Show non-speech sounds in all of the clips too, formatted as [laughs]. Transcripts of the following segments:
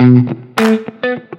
Hi,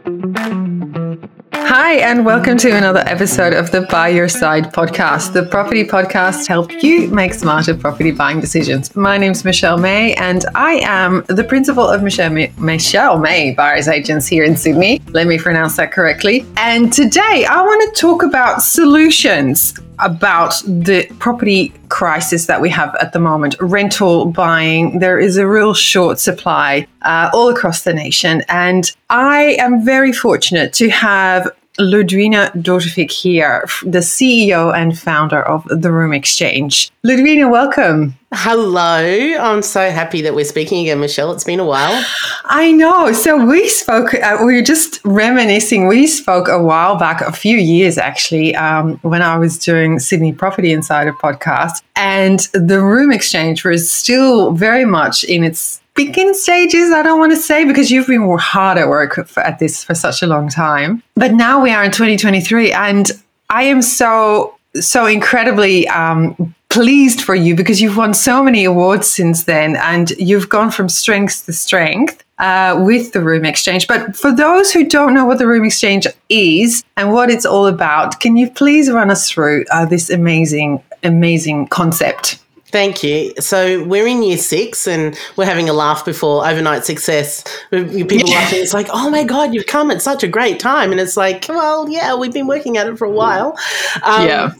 and welcome to another episode of the Buy Your Side podcast, the property podcast to help you make smarter property buying decisions. My name is Michelle May, and I am the principal of Michelle May, Michelle May Buyers Agents here in Sydney. Let me pronounce that correctly. And today I want to talk about solutions about the property crisis that we have at the moment rental buying there is a real short supply uh, all across the nation and i am very fortunate to have Ludwina Dautovic here, the CEO and founder of the Room Xchange. Ludwina, welcome. Hello. I'm so happy that we're speaking again, Michelle. It's been a while. I know. So we spoke, uh, we were just reminiscing. We spoke a while back, a few years actually, um, when I was doing Sydney Property Insider podcast. And the Room Xchange was still very much in its begin stages, I don't want to say, because you've been hard at work for, at this for such a long time. But now we are in 2023, and I am so, so incredibly um, pleased for you because you've won so many awards since then, and you've gone from strength to strength. Uh, with the Room Xchange. But for those who don't know what the Room Xchange is and what it's all about, can you please run us through uh, this amazing, amazing concept? Thank you. So we're in year six and we're having a laugh before overnight success. People laughing. It's like, oh my God, you've come at such a great time. And it's like, well, yeah, we've been working at it for a while. Um, yeah.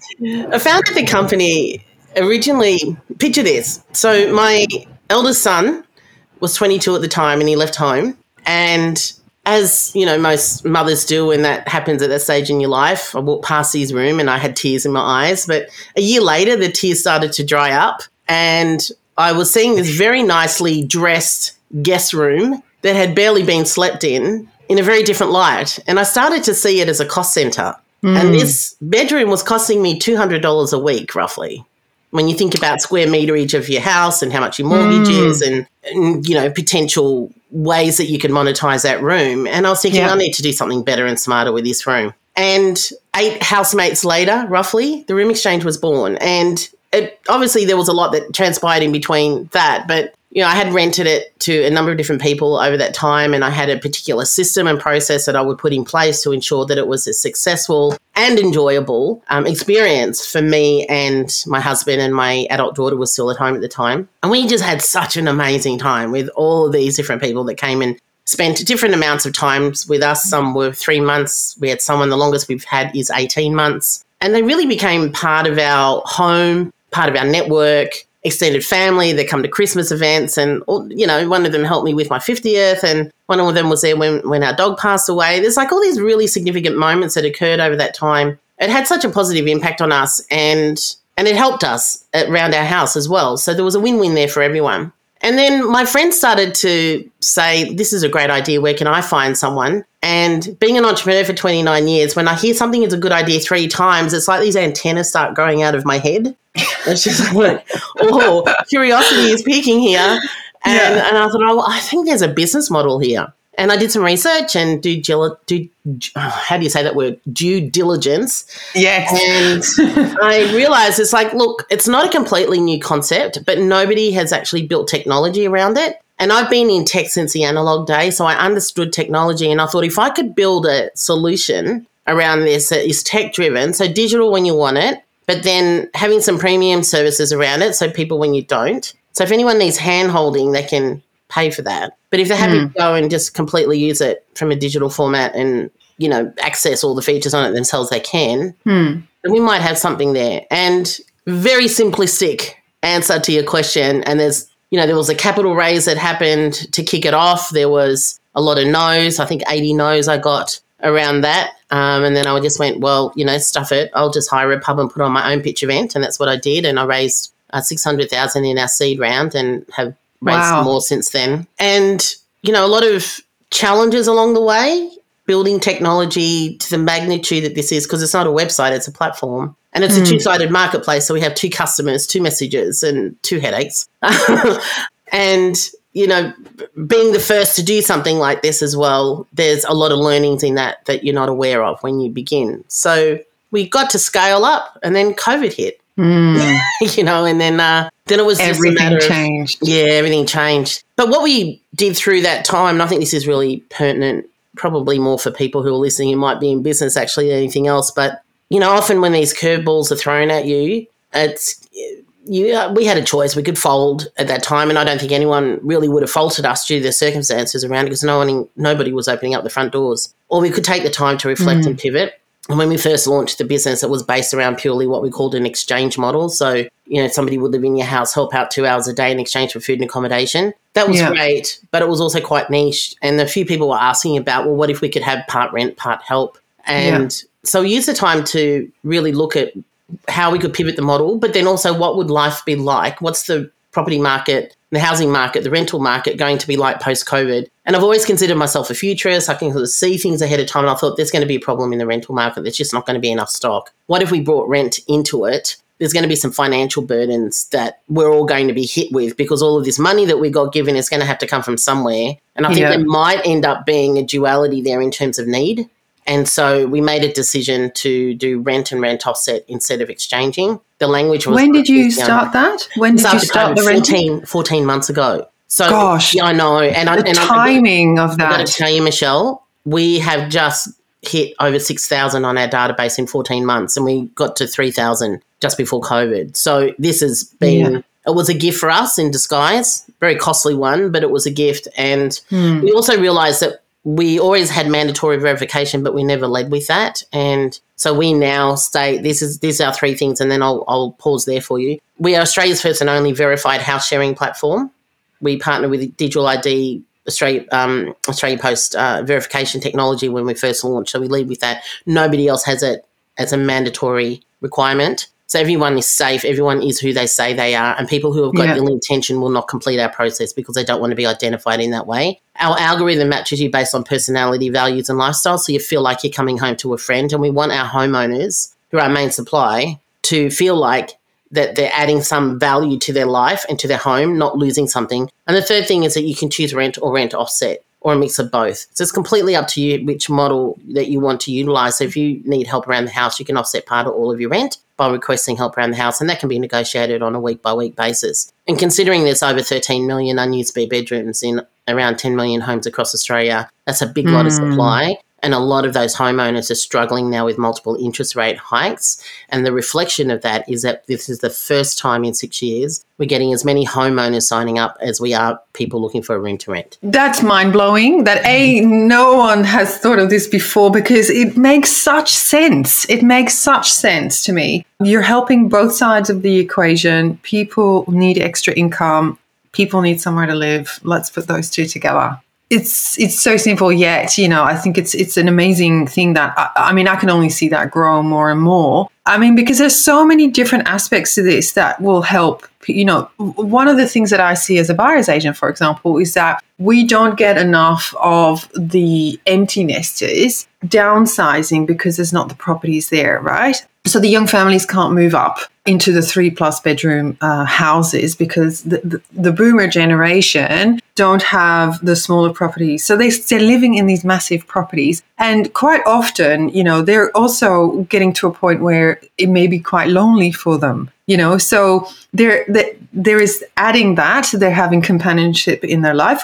I founded the company originally, picture this. So my eldest son was 22 at the time and he left home. And as you know, most mothers do when that happens at that stage in your life. I walked past his room and I had tears in my eyes. But a year later, the tears started to dry up, and I was seeing this very nicely dressed guest room that had barely been slept in in a very different light. And I started to see it as a cost center. Mm. And this bedroom was costing me $200 a week, roughly when you think about square meterage of your house and how much your mortgage mm. is and, and, you know potential ways that you can monetize that room and i was thinking yeah. i need to do something better and smarter with this room and eight housemates later roughly the Room Xchange was born and it, obviously there was a lot that transpired in between that but you know, I had rented it to a number of different people over that time, and I had a particular system and process that I would put in place to ensure that it was a successful and enjoyable um, experience for me and my husband and my adult daughter was still at home at the time. And we just had such an amazing time with all of these different people that came and spent different amounts of times with us. Some were three months. We had someone the longest we've had is 18 months. And they really became part of our home, part of our network extended family that come to Christmas events. And, you know, one of them helped me with my 50th, and one of them was there when, when our dog passed away. There's like all these really significant moments that occurred over that time. It had such a positive impact on us, and and it helped us around our house as well. So there was a win win there for everyone. And then my friends started to say, This is a great idea. Where can I find someone? And being an entrepreneur for 29 years, when I hear something is a good idea three times, it's like these antennas start growing out of my head. It's just like, oh, curiosity is peaking here. And, yeah. and I thought, oh, I think there's a business model here. And I did some research and do, do [sighs] how do you say that word? Due diligence. Yes. And [laughs] I realized it's like, look, it's not a completely new concept, but nobody has actually built technology around it. And I've been in tech since the analog day, so I understood technology. And I thought if I could build a solution around this that is tech driven, so digital when you want it, but then having some premium services around it, so people when you don't. So if anyone needs hand holding, they can pay for that. But if they're happy mm. to go and just completely use it from a digital format and you know access all the features on it themselves, they can. Mm. Then we might have something there. And very simplistic answer to your question. And there's you know there was a capital raise that happened to kick it off. There was a lot of no's. I think 80 no's I got around that. Um, and then I just went, well, you know, stuff it. I'll just hire a pub and put on my own pitch event. And that's what I did. And I raised uh, 600,000 in our seed round and have raised wow. more since then. And, you know, a lot of challenges along the way, building technology to the magnitude that this is, because it's not a website, it's a platform. And it's mm. a hmm. two sided marketplace. So we have two customers, two messages, and two headaches. [laughs] and, you know, being the first to do something like this as well, there's a lot of learnings in that that you're not aware of when you begin. So we got to scale up and then COVID hit. Mm. [laughs] you know, and then uh, then it was just a Everything matter of changed. yeah, everything changed. But what we did through that time, and I think this is really pertinent, probably more for people who are listening who might be in business actually than anything else. But you know, often when these curveballs are thrown at you, it's you. uh, We had a choice. We could fold at that time, and I don't think anyone really would have faulted us due to the circumstances around it because no one, nobody was opening up the front doors. Or we could take the time to reflect and pivot. When we first launched the business, it was based around purely what we called an exchange model. So, you know, somebody would live in your house, help out two hours a day in exchange for food and accommodation. That was Yeah. great, but it was also quite niche. And a few people were asking about, well, what if we could have part rent, part help? And so we used the time to really look at how we could pivot the model, but then also what would life be like? What's the property market, the housing market, the rental market going to be like post COVID? And I've always considered myself a futurist. I can sort of see things ahead of time. And I thought there's going to be a problem in the rental market. There's just not going to be enough stock. What if we brought rent into it? There's going to be some financial burdens that we're all going to be hit with because all of this money that we got given is going to have to come from somewhere. And I think Yeah. there might end up being a duality there in terms of need. And so we made a decision to do rent and rent offset instead of exchanging. The language was. When did you start that? When did you start the COVID renting? 14, 14 months ago. So, Gosh. yeah, I know. And, I, The and I, timing of that. I got to tell you, Michelle, we have just hit over 6,000 on our database in 14 months, and we got to 3,000 just before COVID. So this has been, Yeah. it was a gift for us in disguise, very costly one, but it was a gift. And Hmm. we also realized that we always had mandatory verification, but we never led with that. And so we now state this is these are three things, and then I'll, I'll pause there for you. We are Australia's first and only verified house sharing platform. We partner with Digital ID Australia um, Australia Post uh, verification technology when we first launched. So we lead with that. Nobody else has it as a mandatory requirement. So everyone is safe. Everyone is who they say they are, and people who have got Yeah. ill intention will not complete our process because they don't want to be identified in that way. Our algorithm matches you based on personality, values, and lifestyle, so you feel like you're coming home to a friend. And we want our homeowners, who are our main supply, to feel like that they're adding some value to their life and to their home, not losing something. And the third thing is that you can choose rent or rent offset or a mix of both. So it's completely up to you which model that you want to utilize. So if you need help around the house, you can offset part or all of your rent by requesting help around the house, and that can be negotiated on a week by week basis. And considering there's over 13 million unused spare bedrooms in around 10 million homes across Australia, that's a big lot of hmm. supply. And a lot of those homeowners are struggling now with multiple interest rate hikes. And the reflection of that is that this is the first time in six years we're getting as many homeowners signing up as we are people looking for a room to rent. That's mind blowing. That A, no one has thought of this before because it makes such sense. It makes such sense to me. You're helping both sides of the equation. People need extra income, people need somewhere to live. Let's put those two together. It's it's so simple yet, you know, I think it's it's an amazing thing that I, I mean I can only see that grow more and more. I mean because there's so many different aspects to this that will help you know, one of the things that I see as a buyer's agent, for example, is that we don't get enough of the empty nesters downsizing because there's not the properties there, right? So the young families can't move up into the three plus bedroom uh, houses because the, the, the boomer generation don't have the smaller properties. So they, they're living in these massive properties. And quite often, you know, they're also getting to a point where it may be quite lonely for them you know so there there, is adding that they're having companionship in their life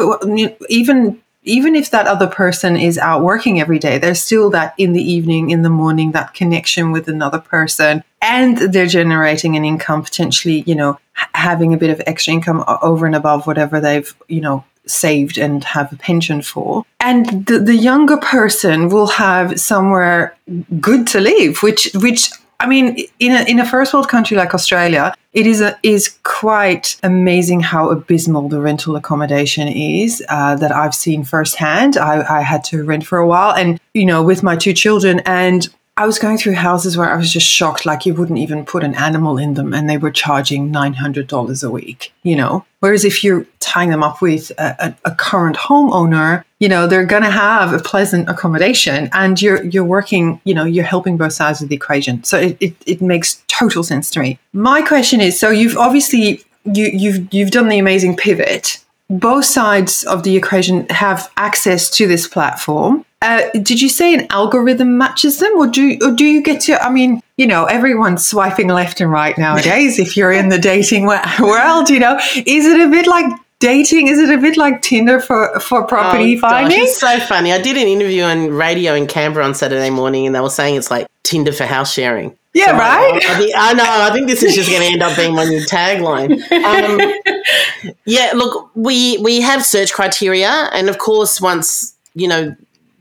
even even if that other person is out working every day there's still that in the evening in the morning that connection with another person and they're generating an income potentially you know having a bit of extra income over and above whatever they've you know saved and have a pension for. And the, the younger person will have somewhere good to live, which which I mean, in a in a first world country like Australia, it is a, is quite amazing how abysmal the rental accommodation is uh, that I've seen firsthand. I, I had to rent for a while, and you know, with my two children, and I was going through houses where I was just shocked, like you wouldn't even put an animal in them, and they were charging nine hundred dollars a week. You know, whereas if you're tying them up with a, a, a current homeowner, you know they're going to have a pleasant accommodation, and you're you're working, you know, you're helping both sides of the equation. So it, it, it makes total sense to me. My question is: so you've obviously you you've you've done the amazing pivot. Both sides of the equation have access to this platform. Uh, did you say an algorithm matches them, or do or do you get to? I mean, you know, everyone's swiping left and right nowadays. if you're in the dating [laughs] world, you know, is it a bit like dating? Is it a bit like Tinder for for property oh, finding? Gosh, it's so funny. I did an interview on radio in Canberra on Saturday morning, and they were saying it's like Tinder for house sharing. Yeah, so right. I, think, I know. I think this is just going to end up being my new tagline. Um, [laughs] yeah, look, we we have search criteria, and of course, once you know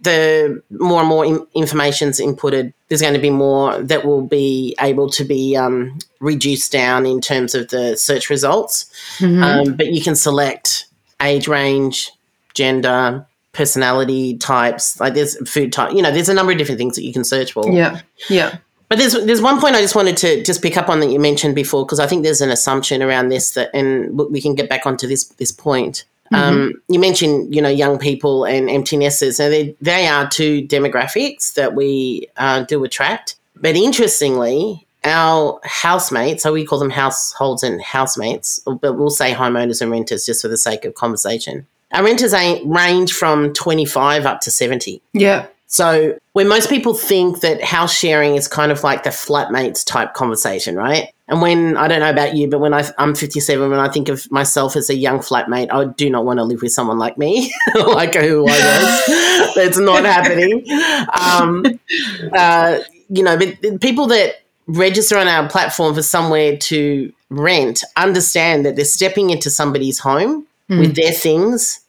the more and more in, information's inputted, there's going to be more that will be able to be um, reduced down in terms of the search results. Mm-hmm. Um, but you can select age range, gender, personality types. Like there's food type. You know, there's a number of different things that you can search for. Yeah, yeah. But there's there's one point I just wanted to just pick up on that you mentioned before because I think there's an assumption around this that, and we can get back onto this this point. Um, you mentioned, you know, young people and empty nesters. So they, they are two demographics that we uh, do attract. But interestingly, our housemates, so we call them households and housemates, but we'll say homeowners and renters just for the sake of conversation. Our renters range from 25 up to 70. Yeah. So, when most people think that house sharing is kind of like the flatmates type conversation, right? And when I don't know about you, but when I, am 57, when I think of myself as a young flatmate, I do not want to live with someone like me, [laughs] like who I was. [laughs] That's not happening. Um, uh, you know, but people that register on our platform for somewhere to rent understand that they're stepping into somebody's home mm. with their things.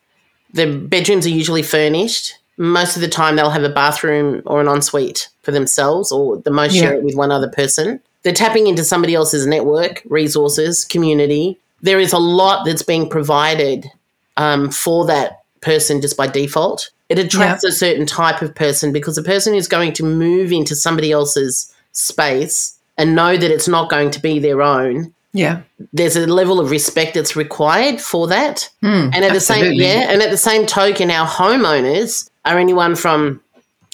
The bedrooms are usually furnished most of the time they'll have a bathroom or an ensuite for themselves or the most yeah. share it with one other person. They're tapping into somebody else's network, resources, community. There is a lot that's being provided um, for that person just by default. It attracts yeah. a certain type of person because the person who's going to move into somebody else's space and know that it's not going to be their own yeah there's a level of respect that's required for that mm, and at absolutely. the same yeah and at the same token our homeowners are anyone from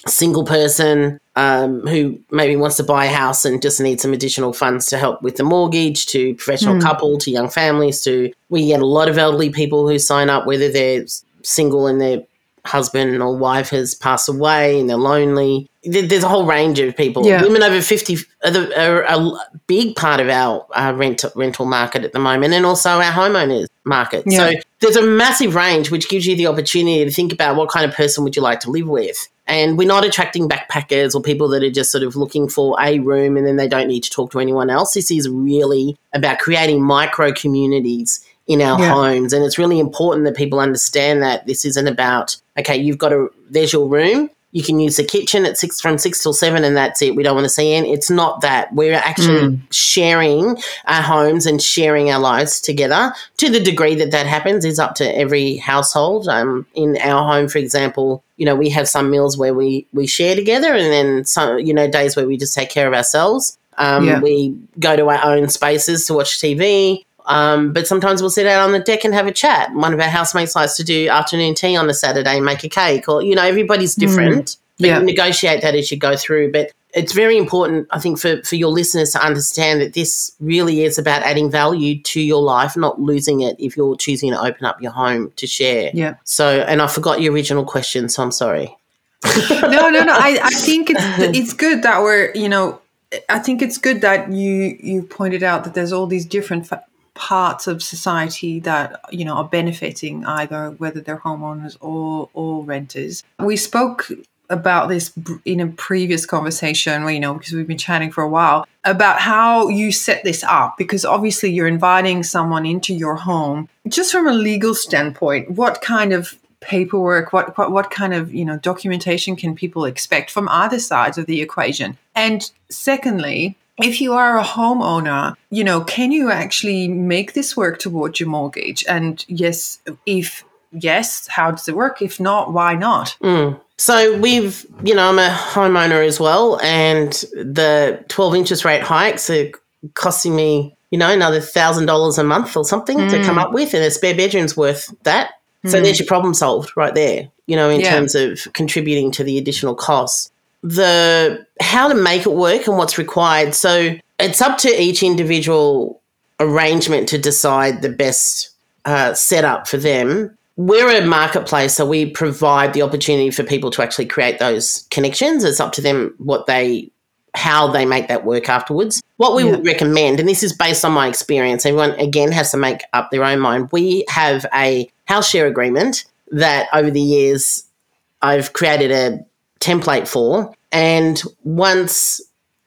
single person um, who maybe wants to buy a house and just needs some additional funds to help with the mortgage to professional mm. couple to young families to we get a lot of elderly people who sign up whether they're single and their husband or wife has passed away and they're lonely there's a whole range of people. Yeah. Women over 50 are, are, a big part of our uh, rent, rental market at the moment and also our homeowners market. Yeah. So there's a massive range which gives you the opportunity to think about what kind of person would you like to live with. And we're not attracting backpackers or people that are just sort of looking for a room and then they don't need to talk to anyone else. This is really about creating micro communities in our yeah. homes. And it's really important that people understand that this isn't about, okay, you've got a, there's your room you can use the kitchen at six from six till seven and that's it. We don't want to see in. It's not that. We're actually mm. sharing our homes and sharing our lives together. To the degree that that happens is up to every household. Um, in our home, for example, you know, we have some meals where we we share together, and then some, you know, days where we just take care of ourselves. Um, yeah. We go to our own spaces to watch TV. Um, but sometimes we'll sit out on the deck and have a chat. One of our housemates likes to do afternoon tea on a Saturday and make a cake, or you know, everybody's mm. different. Mm. But yeah. you negotiate that as you go through. But it's very important, I think, for, for your listeners to understand that this really is about adding value to your life, not losing it if you're choosing to open up your home to share. Yeah. So, and I forgot your original question, so I'm sorry. [laughs] no, no, no. I, I [laughs] think it's it's good that we're you know I think it's good that you you pointed out that there's all these different fa- parts of society that you know are benefiting either whether they're homeowners or or renters. We spoke about this in a previous conversation, where you know, because we've been chatting for a while about how you set this up. Because obviously, you're inviting someone into your home. Just from a legal standpoint, what kind of paperwork, what, what what kind of you know documentation can people expect from either sides of the equation? And secondly, if you are a homeowner, you know, can you actually make this work towards your mortgage? And yes, if yes, how does it work? If not, why not? Mm. So we've, you know, I'm a homeowner as well, and the 12 interest rate hikes are costing me, you know, another thousand dollars a month or something mm. to come mm. up with, and a spare bedroom's worth that. So mm. there's your problem solved right there, you know, in yeah. terms of contributing to the additional costs the how to make it work and what's required. So it's up to each individual arrangement to decide the best uh, setup for them. We're a marketplace, so we provide the opportunity for people to actually create those connections. It's up to them what they how they make that work afterwards. What we Yeah. would recommend, and this is based on my experience, everyone again has to make up their own mind. We have a house share agreement that over the years I've created a template for. And once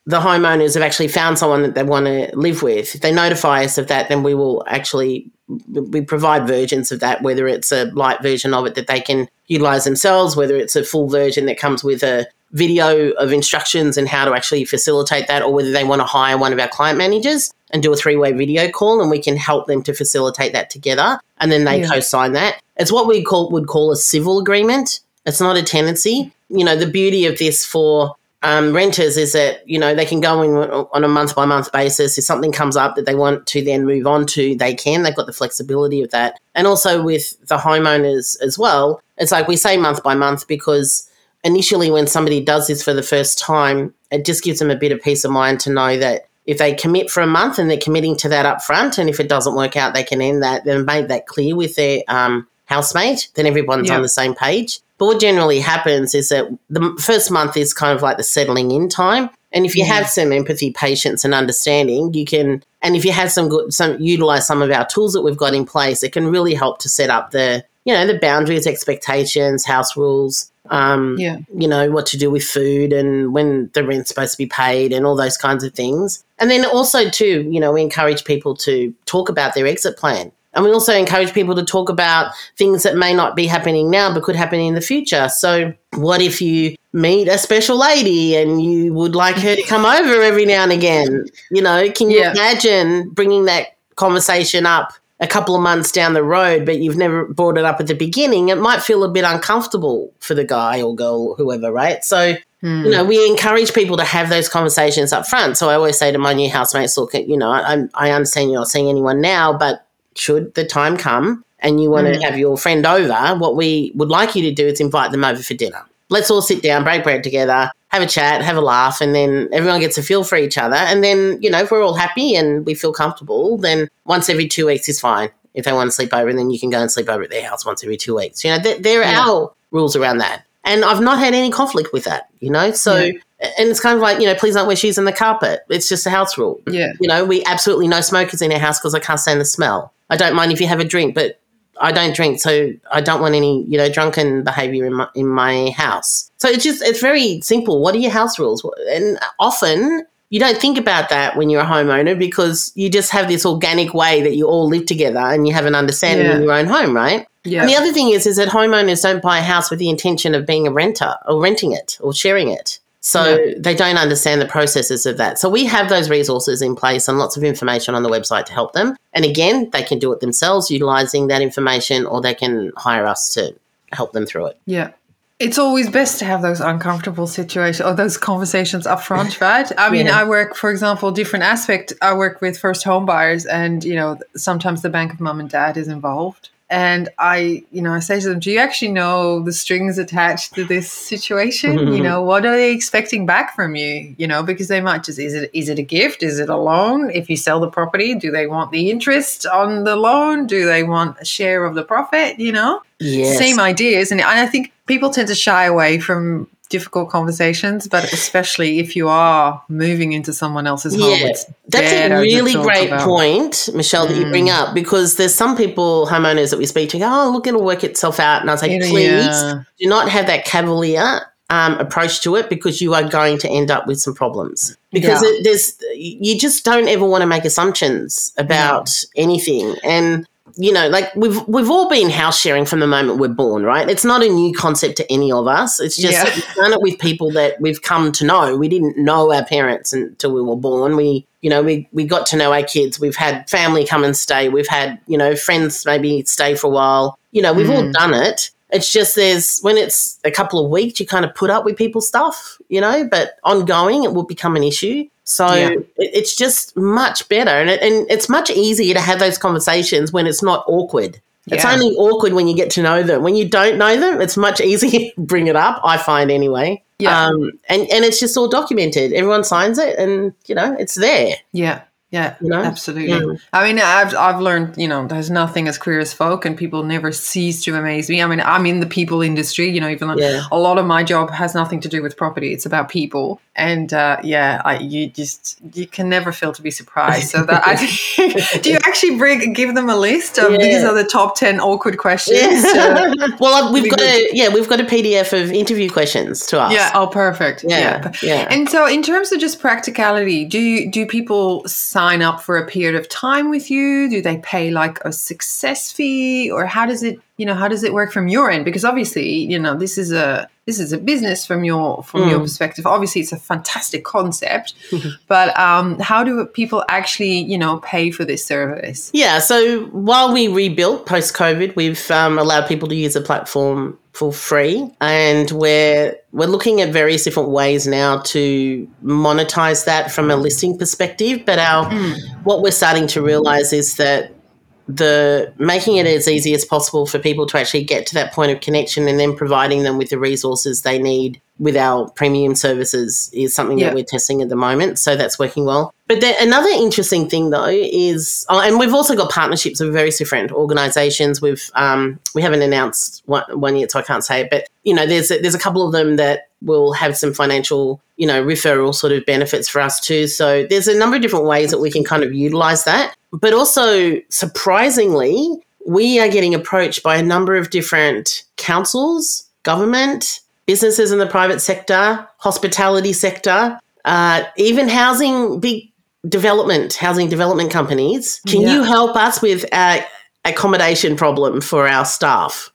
the homeowners have actually found someone that they want to live with, if they notify us of that, then we will actually we provide versions of that, whether it's a light version of it that they can utilize themselves, whether it's a full version that comes with a video of instructions and how to actually facilitate that, or whether they want to hire one of our client managers and do a three way video call and we can help them to facilitate that together and then they Yeah. co sign that. It's what we call would call a civil agreement. It's not a tenancy. You know, the beauty of this for um, renters is that you know they can go in on a month by month basis. If something comes up that they want to then move on to, they can. They've got the flexibility of that, and also with the homeowners as well. It's like we say month by month because initially when somebody does this for the first time, it just gives them a bit of peace of mind to know that if they commit for a month and they're committing to that up front, and if it doesn't work out, they can end that. They've that clear with their um, housemate, then everyone's Yeah. on the same page. But what generally happens is that the first month is kind of like the settling in time. And if you have some empathy, patience, and understanding, you can, and if you have some good, some utilize some of our tools that we've got in place, it can really help to set up the, you know, the boundaries, expectations, house rules, um, Yeah. you know, what to do with food and when the rent's supposed to be paid and all those kinds of things. And then also, too, you know, we encourage people to talk about their exit plan. And we also encourage people to talk about things that may not be happening now but could happen in the future. So, what if you meet a special lady and you would like her to come [laughs] over every now and again? You know, can you Yeah. imagine bringing that conversation up a couple of months down the road, but you've never brought it up at the beginning? It might feel a bit uncomfortable for the guy or girl, whoever, right? So, you know, hmm. we encourage people to have those conversations up front. So I always say to my new housemates, look, you know, I, I understand you're not seeing anyone now, but should the time come and you want to mm. have your friend over, what we would like you to do is invite them over for dinner. Let's all sit down, break bread together, have a chat, have a laugh, and then everyone gets a feel for each other. And then, you know, if we're all happy and we feel comfortable, then once every two weeks is fine. If they want to sleep over, then you can go and sleep over at their house once every two weeks. You know, there, there are Yeah. our rules around that. And I've not had any conflict with that, you know? So, Yeah. and it's kind of like, you know, please don't wear shoes on the carpet. It's just a house rule. Yeah. You know, we absolutely no smokers in our house because I can't stand the smell. I don't mind if you have a drink, but I don't drink, so I don't want any, you know, drunken behavior in my in my house. So it's just it's very simple. What are your house rules? And often you don't think about that when you're a homeowner because you just have this organic way that you all live together and you have an understanding Yeah. in your own home, right? Yeah. And the other thing is, is that homeowners don't buy a house with the intention of being a renter or renting it or sharing it. So they don't understand the processes of that. So we have those resources in place and lots of information on the website to help them. And again, they can do it themselves utilizing that information or they can hire us to help them through it. Yeah. It's always best to have those uncomfortable situations or those conversations up front, [laughs] right? I mean, Yeah. I work, for example, different aspect. I work with first home buyers, and you know, sometimes the bank of mom and dad is involved. And I, you know, I say to them, "Do you actually know the strings attached to this situation? you know, [laughs] what are they expecting back from you? You know, because they might just is it is it a gift? Is it a loan? If you sell the property, do they want the interest on the loan? Do they want a share of the profit? You know, Yes. same ideas and, and i think people tend to shy away from difficult conversations but especially if you are moving into someone else's home Yeah, that's a really great about. point, Michelle, that you bring Mm. up because there's some people, homeowners that we speak to, go, oh, look, it'll work itself out. And I say, It'll- please yeah. do not have that cavalier um, approach to it because you are going to end up with some problems. Because Yeah. it, there's, you just don't ever want to make assumptions about anything. And you know, like we've we've all been house sharing from the moment we're born, right? It's not a new concept to any of us. It's just Yeah. we've done it with people that we've come to know. We didn't know our parents until we were born. We, you know, we we got to know our kids. We've had family come and stay. We've had, you know, friends maybe stay for a while. You know, we've all mm. done it. It's just there's when it's a couple of weeks, you kind of put up with people's stuff, you know, but ongoing it will become an issue. So Yeah. it's just much better, and it, and it's much easier to have those conversations when it's not awkward. It's only awkward when you get to know them. When you don't know them, it's much [laughs] easier to bring it up. I find anyway. Yeah. Um, and and it's just all documented. Everyone signs it, and you know it's there. yeah Yeah, You know? absolutely. Yeah. I mean, I've I've learned, you know, there's nothing as queer as folk, and people never cease to amaze me. I mean, I'm in the people industry, you know, even though Yeah. a lot of my job has nothing to do with property; it's about people. And uh, yeah, I, you just you can never fail to be surprised. So that I think, [laughs] [laughs] do you actually bring give them a list of Yeah. these are the top ten awkward questions? [laughs] Well, we've got a yeah, we've got a PDF of interview questions to ask. Yeah. Oh, perfect. Yeah, yeah. And so, in terms of just practicality, do you, do people sign up for a period of time with you? Do they pay like a success fee, or how does it you know how does it work from your end? Because obviously, you know, this is a this is a business from your from your Mm. perspective. Obviously, it's a fantastic concept, [laughs] but um, how do people actually you know pay for this service? Yeah, so while we rebuilt post COVID, we've um, allowed people to use the platform for free, and we're we're looking at various different ways now to monetize that from a listing perspective. But our what we're starting to realize is that the making it as easy as possible for people to actually get to that point of connection and then providing them with the resources they need with our premium services is something Yeah. that we're testing at the moment so that's working well but then another interesting thing though is oh, and we've also got partnerships with various different organizations we've um, we haven't announced one, one yet so i can't say it but you know there's a, there's a couple of them that will have some financial you know referral sort of benefits for us too so there's a number of different ways that we can kind of utilize that but also surprisingly we are getting approached by a number of different councils government businesses in the private sector hospitality sector uh, even housing big development housing development companies can Yeah. you help us with our accommodation problem for our staff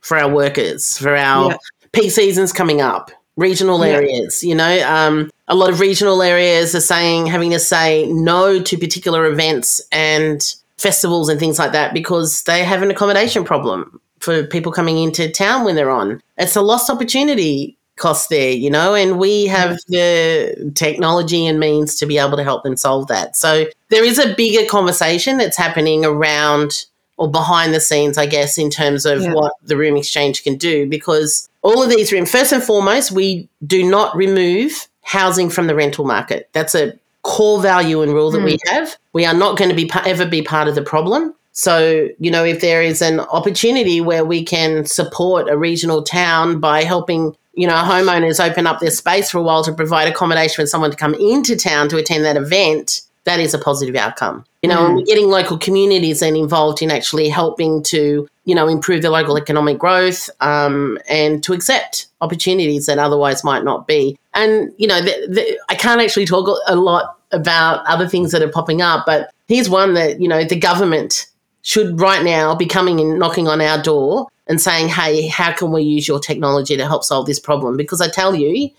for our workers for our Yeah. peak seasons coming up regional Yeah. areas you know um, a lot of regional areas are saying having to say no to particular events and festivals and things like that because they have an accommodation problem for people coming into town when they're on it's a lost opportunity cost there you know and we have the technology and means to be able to help them solve that so there is a bigger conversation that's happening around or behind the scenes, I guess, in terms of Yeah. what the Room Xchange can do. Because all of these rooms, first and foremost, we do not remove housing from the rental market. That's a core value and rule that we hmm. have. We are not going to be ever be part of the problem. So, you know, if there is an opportunity where we can support a regional town by helping, you know, homeowners open up their space for a while to provide accommodation for someone to come into town to attend that event, that is a positive outcome. You know, and we're getting local communities then involved in actually helping to, you know, improve the local economic growth um, and to accept opportunities that otherwise might not be. And, you know, the, the, I can't actually talk a lot about other things that are popping up, but here's one that, you know, the government should right now be coming and knocking on our door and saying, hey, how can we use your technology to help solve this problem? Because I tell you,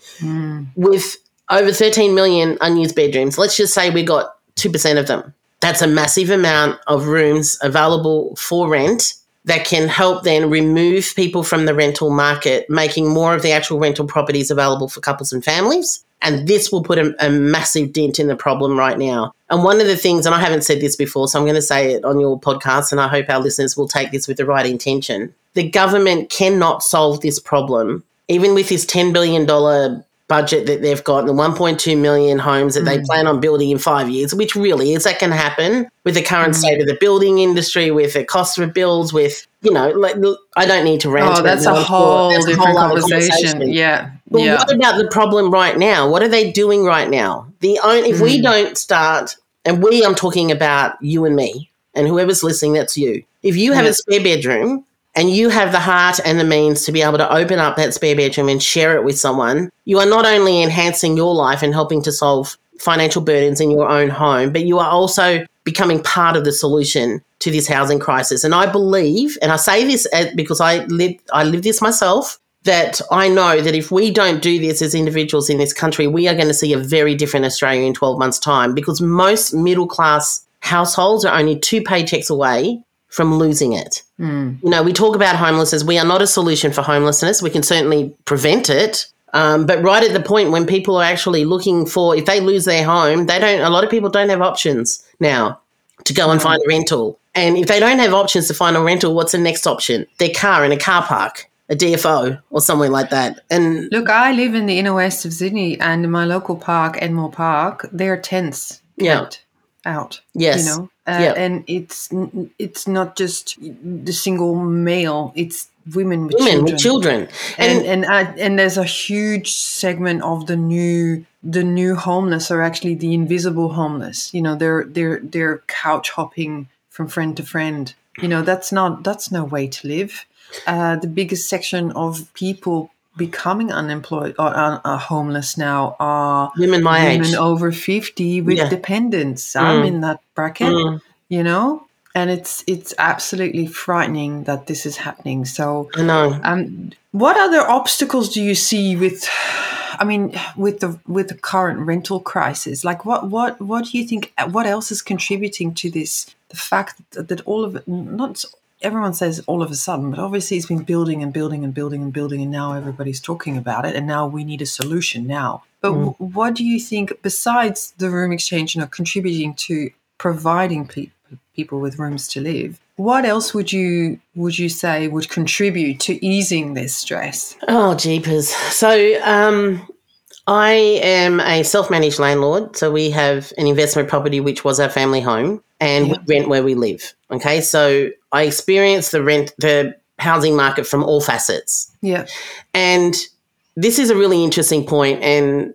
with over 13 million unused bedrooms, let's just say we got 2% of them. That's a massive amount of rooms available for rent that can help then remove people from the rental market, making more of the actual rental properties available for couples and families. And this will put a, a massive dent in the problem right now. And one of the things, and I haven't said this before, so I'm going to say it on your podcast, and I hope our listeners will take this with the right intention. The government cannot solve this problem, even with this $10 billion budget that they've got and the 1.2 million homes that they mm. plan on building in five years, which really is that can happen with the current mm. state of the building industry, with the cost of builds, with, you know, like, I don't need to rant. Oh, that's a whole That's a different other conversation. Yeah. But yeah. what about the problem right now? What are they doing right now? The only, if Hmm. we mm. don't start, and we, I'm talking about you and me, and whoever's listening, that's you. If you have Yeah. a spare bedroom and you have the heart and the means to be able to open up that spare bedroom and share it with someone, you are not only enhancing your life and helping to solve financial burdens in your own home, but you are also becoming part of the solution to this housing crisis. And I believe, and I say this because I live, I live this myself, that I know that if we don't do this as individuals in this country, we are going to see a very different Australia in 12 months' time because most middle class households are only two paychecks away from losing it. You know, we talk about homelessness. We are not a solution for homelessness. We can certainly prevent it. Um, but right at the point when people are actually looking for, if they lose their home, they don't, a lot of people don't have options now to go and find a rental. And if they don't have options to find a rental, what's the next option? Their car in a car park, a DFO or somewhere like that. And Look, I live in the inner west of Sydney, and in my local park, Enmore Park, there are tents. Yeah. Out. Yes. you know, uh, Yep. and it's it's not just the single male; it's women with Women children. with children. and And, and uh, and there's a huge segment of the new the new homeless are actually the invisible homeless. You know, they're they're they're couch hopping from friend to friend. You know, that's not that's no way to live. Uh, the biggest section of people becoming unemployed or uh, homeless now are women my women age. over 50 with Yeah. dependents i'm Mm. in that bracket Mm, you know and it's it's absolutely frightening that this is happening so I know. um, what other obstacles do you see with i mean with the with the current rental crisis like what what what do you think what else is contributing to this the fact that, that all of it not everyone says all of a sudden but obviously it's been building and building and building and building and now everybody's talking about it and now we need a solution now but Mm. w- what do you think besides the Room Xchange you know contributing to providing pe- people with rooms to live what else would you would you say would contribute to easing this stress Oh, jeepers. So, um, I am a self managed landlord. So, we have an investment property, which was our family home, and Yeah. we rent where we live. Okay. So, I experience the rent, the housing market from all facets. yeah And this is a really interesting point. And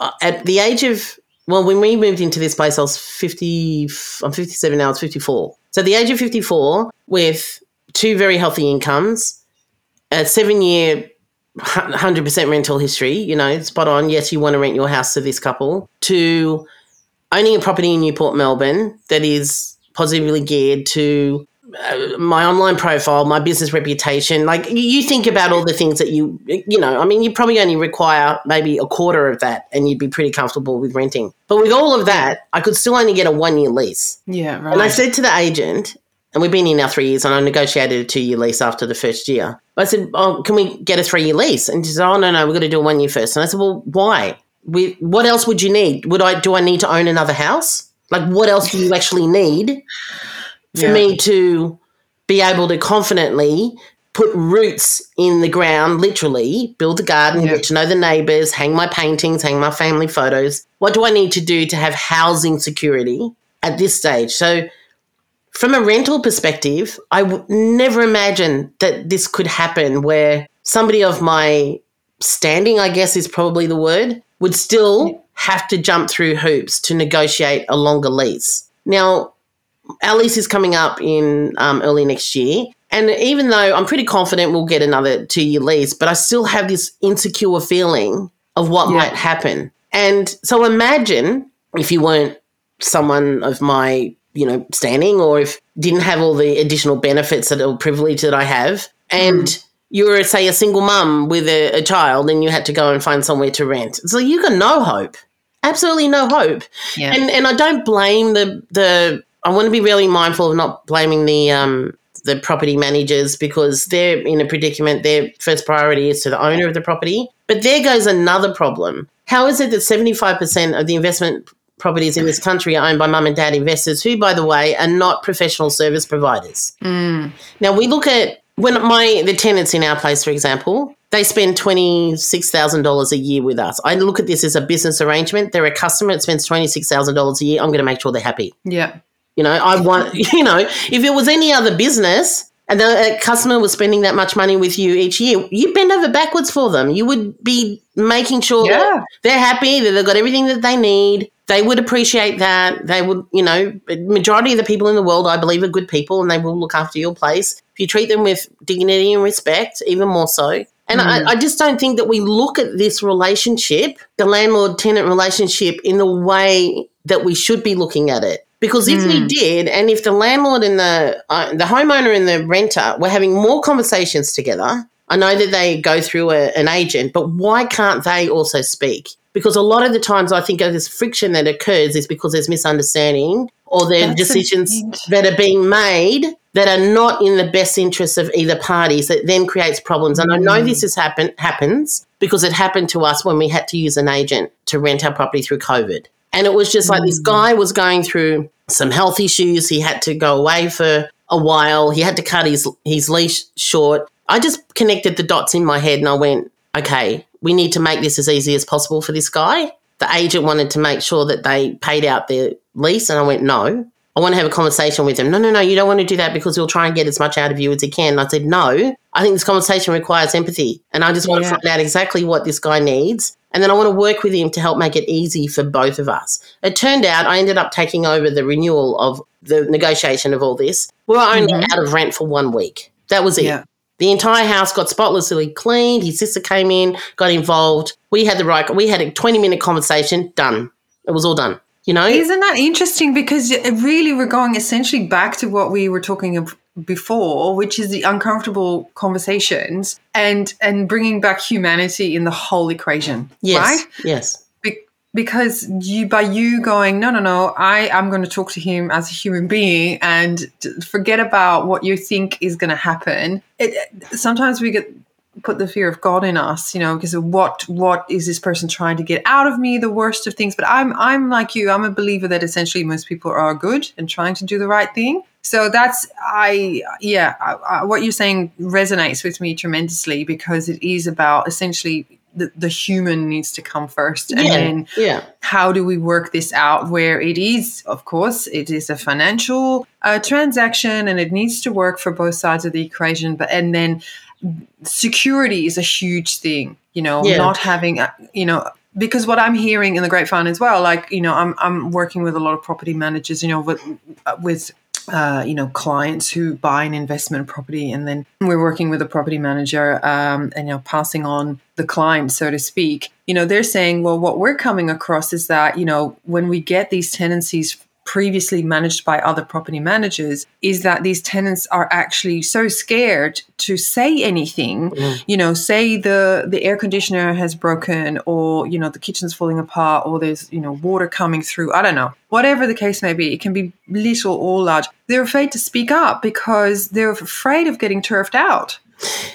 uh, at the age of, well, when we moved into this place, I was 50, I'm 57 now, it's 54. So at the age of 54, with two very healthy incomes, a seven year, 100% rental history, you know, spot on. Yes, you want to rent your house to this couple, to owning a property in Newport, Melbourne that is positively geared to uh, my online profile, my business reputation. Like you- think about all the things that you, you know, I mean, you probably only require maybe a quarter of that and you'd be pretty comfortable with renting. But with all of that, I could still only get a one year lease. yeah right And I said to the agent, and we've been in now three years, and I negotiated a two year lease after the first year. I said, Oh, can we get a three year lease? And she said, Oh, no, no, we've got to do a one year first. And I said, Well, why? We, what else would you need? Would I do I need to own another house? Like, what else do you actually need for Yeah. me to be able to confidently put roots in the ground, literally build a garden, Yeah. get to know the neighbors, hang my paintings, hang my family photos. What do I need to do to have housing security at this stage? So, from a rental perspective, I would never imagine that this could happen where somebody of my standing, I guess is probably the word, would still have to jump through hoops to negotiate a longer lease. Now, our lease is coming up in um, early next year. And even though I'm pretty confident we'll get another two year lease, but I still have this insecure feeling of what Yeah. might happen. And so imagine if you weren't someone of my, you know, standing or if didn't have all the additional benefits that or privilege that I have. And you were, say, a single mum with a, a child and you had to go and find somewhere to rent. So you got no hope. Absolutely no hope. yeah And and I don't blame the the I want to be really mindful of not blaming the um the property managers because they're in a predicament. Their first priority is to the owner of the property. But there goes another problem. How is it that 75% of the investment properties in this country are owned by mum and dad investors who, by the way, are not professional service providers? Mm. Now we look at when my the tenants in our place, for example, they spend twenty six thousand dollars a year with us. I look at this as a business arrangement. They're a customer that spends twenty six thousand dollars a year. I'm going to make sure they're happy. yeah You know, I want [laughs] you know if it was any other business and the customer was spending that much money with you each year, you'd bend over backwards for them. You would be making sure Yeah. that they're happy, that they've got everything that they need. They would appreciate that. They would, you know, majority of the people in the world, I believe, are good people and they will look after your place. If you treat them with dignity and respect, even more so. And I, I just don't think that we look at this relationship, the landlord tenant relationship, in the way that we should be looking at it. Because if we did, and if the landlord and the uh, the homeowner and the renter were having more conversations together, I know that they go through a, an agent, but why can't they also speak? Because a lot of the times, I think of this friction that occurs is because there's misunderstanding or there are decisions that are being made that are not in the best interests of either parties. That then creates problems. And I know mm. this has happened happens because it happened to us when we had to use an agent to rent our property through COVID. And it was just like this mm. guy was going through some health issues. He had to go away for a while. He had to cut his his leash short. I just connected the dots in my head and I went, okay, we need to make this as easy as possible for this guy. the agent wanted to make sure that they paid out their lease. And I went, no. I want to have a conversation with him. No, no, no, you don't want to do that because he'll try and get as much out of you as he can. And I said, no, I think this conversation requires empathy. And I just want yeah. to find out exactly what this guy needs. And then I want to work with him to help make it easy for both of us. It turned out I ended up taking over the renewal of the negotiation of all this. We were only mm-hmm. out of rent for one week. That was it. Yeah. The entire house got spotlessly cleaned. His sister came in, got involved. We had the right, we had a 20 minute conversation, done. It was all done. You know? Isn't that interesting? Because really, we're going essentially back to what we were talking about before which is the uncomfortable conversations and and bringing back humanity in the whole equation yes right yes because you by you going no no no i i'm going to talk to him as a human being and forget about what you think is going to happen it, sometimes we get put the fear of God in us, you know, because what what is this person trying to get out of me, the worst of things. But I'm I'm like you, I'm a believer that essentially most people are good and trying to do the right thing. So that's I yeah, I, I, what you're saying resonates with me tremendously because it is about essentially the, the human needs to come first and yeah, then yeah. how do we work this out where it is of course it is a financial uh, transaction and it needs to work for both sides of the equation but and then security is a huge thing you know yeah. not having you know because what I'm hearing in the grapevine as well, like you know, I'm I'm working with a lot of property managers, you know, with with uh, you know clients who buy an investment property, and then we're working with a property manager, um, and you know, passing on the client, so to speak. You know, they're saying, well, what we're coming across is that you know when we get these tenancies previously managed by other property managers is that these tenants are actually so scared to say anything mm. you know say the the air conditioner has broken or you know the kitchen's falling apart or there's you know water coming through i don't know whatever the case may be it can be little or large they're afraid to speak up because they're afraid of getting turfed out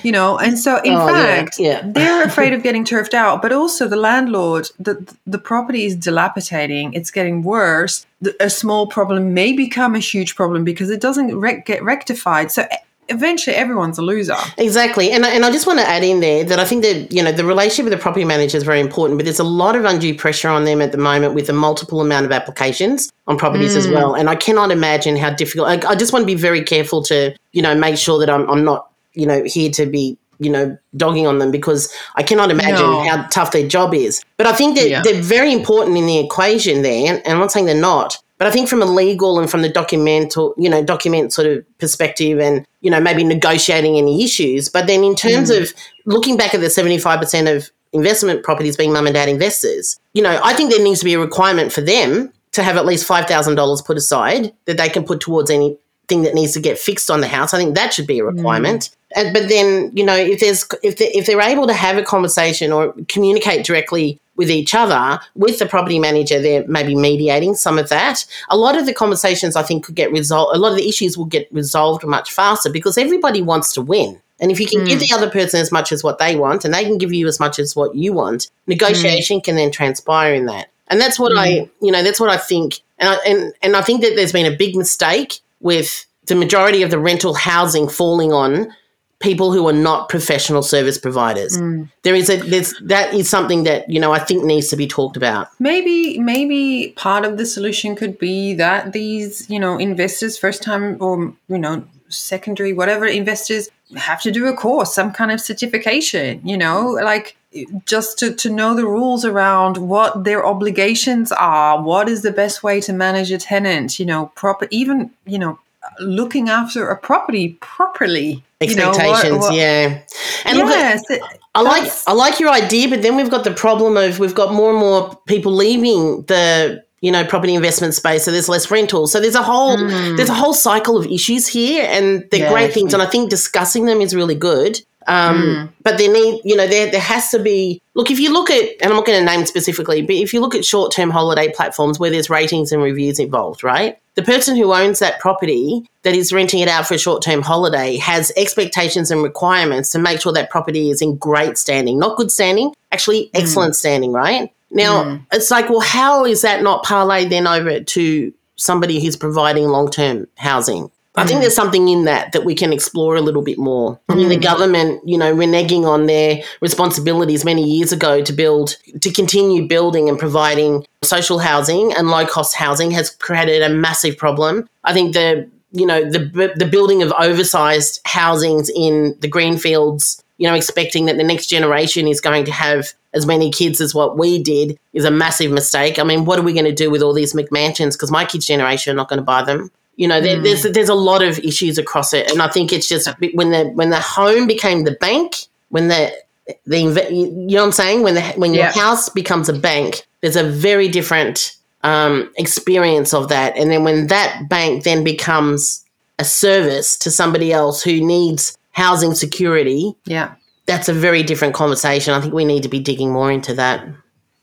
you know and so in oh, fact yeah, yeah. [laughs] they're afraid of getting turfed out but also the landlord the the property is dilapidating it's getting worse a small problem may become a huge problem because it doesn't re- get rectified so eventually everyone's a loser. Exactly. And I, and I just want to add in there that I think that, you know, the relationship with the property manager is very important, but there's a lot of undue pressure on them at the moment with a multiple amount of applications on properties mm. as well. And I cannot imagine how difficult, I, I, just want to be very careful to, you know, make sure that I'm, I'm not you know, here to be, you know, dogging on them because I cannot imagine no. how tough their job is. But I think that yeah. they're very important in the equation there. And I'm not saying they're not, but I think from a legal and from the documental, you know, document sort of perspective and, you know, maybe negotiating any issues. But then in terms mm. of looking back at the 75% of investment properties being mum and dad investors, you know, I think there needs to be a requirement for them to have at least $5,000 put aside that they can put towards any thing that needs to get fixed on the house. I think that should be a requirement. Mm. And, but then, you know, if there's if they, if they're able to have a conversation or communicate directly with each other with the property manager, they're maybe mediating some of that. A lot of the conversations I think could get resolved. A lot of the issues will get resolved much faster because everybody wants to win. And if you can mm. give the other person as much as what they want, and they can give you as much as what you want, negotiation mm. can then transpire in that. And that's what mm. I, you know, that's what I think. And I, and and I think that there's been a big mistake with the majority of the rental housing falling on people who are not professional service providers. Mm. There is a there's that is something that you know I think needs to be talked about. Maybe maybe part of the solution could be that these you know investors first time or you know secondary whatever investors have to do a course some kind of certification you know like just to, to know the rules around what their obligations are what is the best way to manage a tenant you know proper even you know looking after a property properly. Expectations, you know, what, what, yeah. And yes, look, I like I like your idea, but then we've got the problem of we've got more and more people leaving the you know property investment space, so there's less rentals. So there's a whole mm. there's a whole cycle of issues here, and they're yeah, great things, and I think discussing them is really good. Um, mm. But there need, you know, there there has to be. Look, if you look at, and I'm not going to name specifically, but if you look at short term holiday platforms where there's ratings and reviews involved, right? The person who owns that property that is renting it out for a short term holiday has expectations and requirements to make sure that property is in great standing, not good standing, actually mm. excellent mm. standing, right? Now mm. it's like, well, how is that not parlayed then over to somebody who's providing long term housing? I think mm. there's something in that that we can explore a little bit more. I mean, the mm. government, you know, reneging on their responsibilities many years ago to build, to continue building and providing social housing and low cost housing has created a massive problem. I think the, you know, the the building of oversized housings in the greenfields, you know, expecting that the next generation is going to have as many kids as what we did is a massive mistake. I mean, what are we going to do with all these McMansions? Because my kids' generation are not going to buy them. You know, there, mm. there's there's a lot of issues across it, and I think it's just when the when the home became the bank, when the the you know what I'm saying, when the when your house becomes a bank, there's a very different um, experience of that, and then when that bank then becomes a service to somebody else who needs housing security, yeah, that's a very different conversation. I think we need to be digging more into that.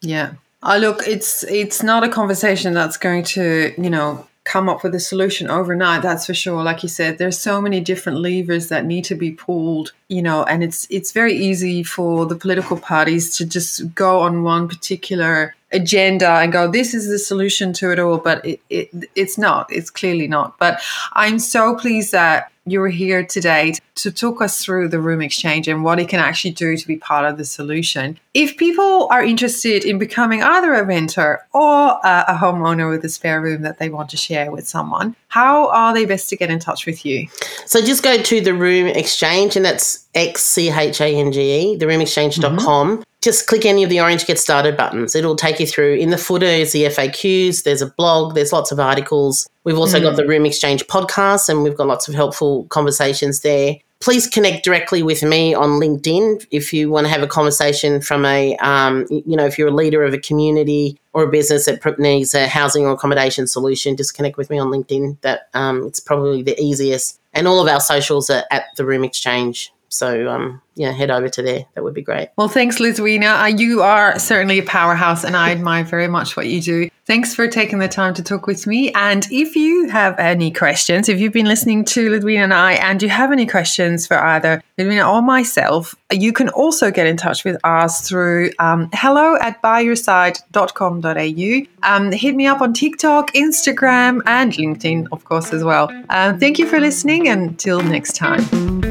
Yeah. Oh, look, it's it's not a conversation that's going to you know come up with a solution overnight that's for sure. Like you said there's so many different levers that need to be pulled you know and it's it's very easy for the political parties to just go on one particular agenda and go this is the solution to it all but it, it it's not it's clearly not. But i'm so pleased that you're here today to talk us through the Room Xchange and what it can actually do to be part of the solution. If people are interested in becoming either a renter or a, a homeowner with a spare room that they want to share with someone, how are they best to get in touch with you? So just go to the Room Xchange and that's X C H A N G E, theroomxchange.com. Mm-hmm just click any of the orange get started buttons. It'll take you through. In the footer is the FAQs, there's a blog, there's lots of articles. We've also mm. got the Room Xchange podcast and we've got lots of helpful conversations there. Please connect directly with me on LinkedIn if you want to have a conversation from a, um, you know, if you're a leader of a community or a business that needs a housing or accommodation solution, just connect with me on LinkedIn. That um, it's probably the easiest. And all of our socials are at the Room Xchange. So um, yeah, head over to there. That would be great. Well, thanks, Ludwina. Uh, you are certainly a powerhouse, and I admire very much what you do. Thanks for taking the time to talk with me. And if you have any questions, if you've been listening to Ludwina and I, and you have any questions for either Ludwina or myself, you can also get in touch with us through um, hello at buyyourside.com.au. Um, hit me up on TikTok, Instagram, and LinkedIn, of course, as well. Uh, thank you for listening. Until next time.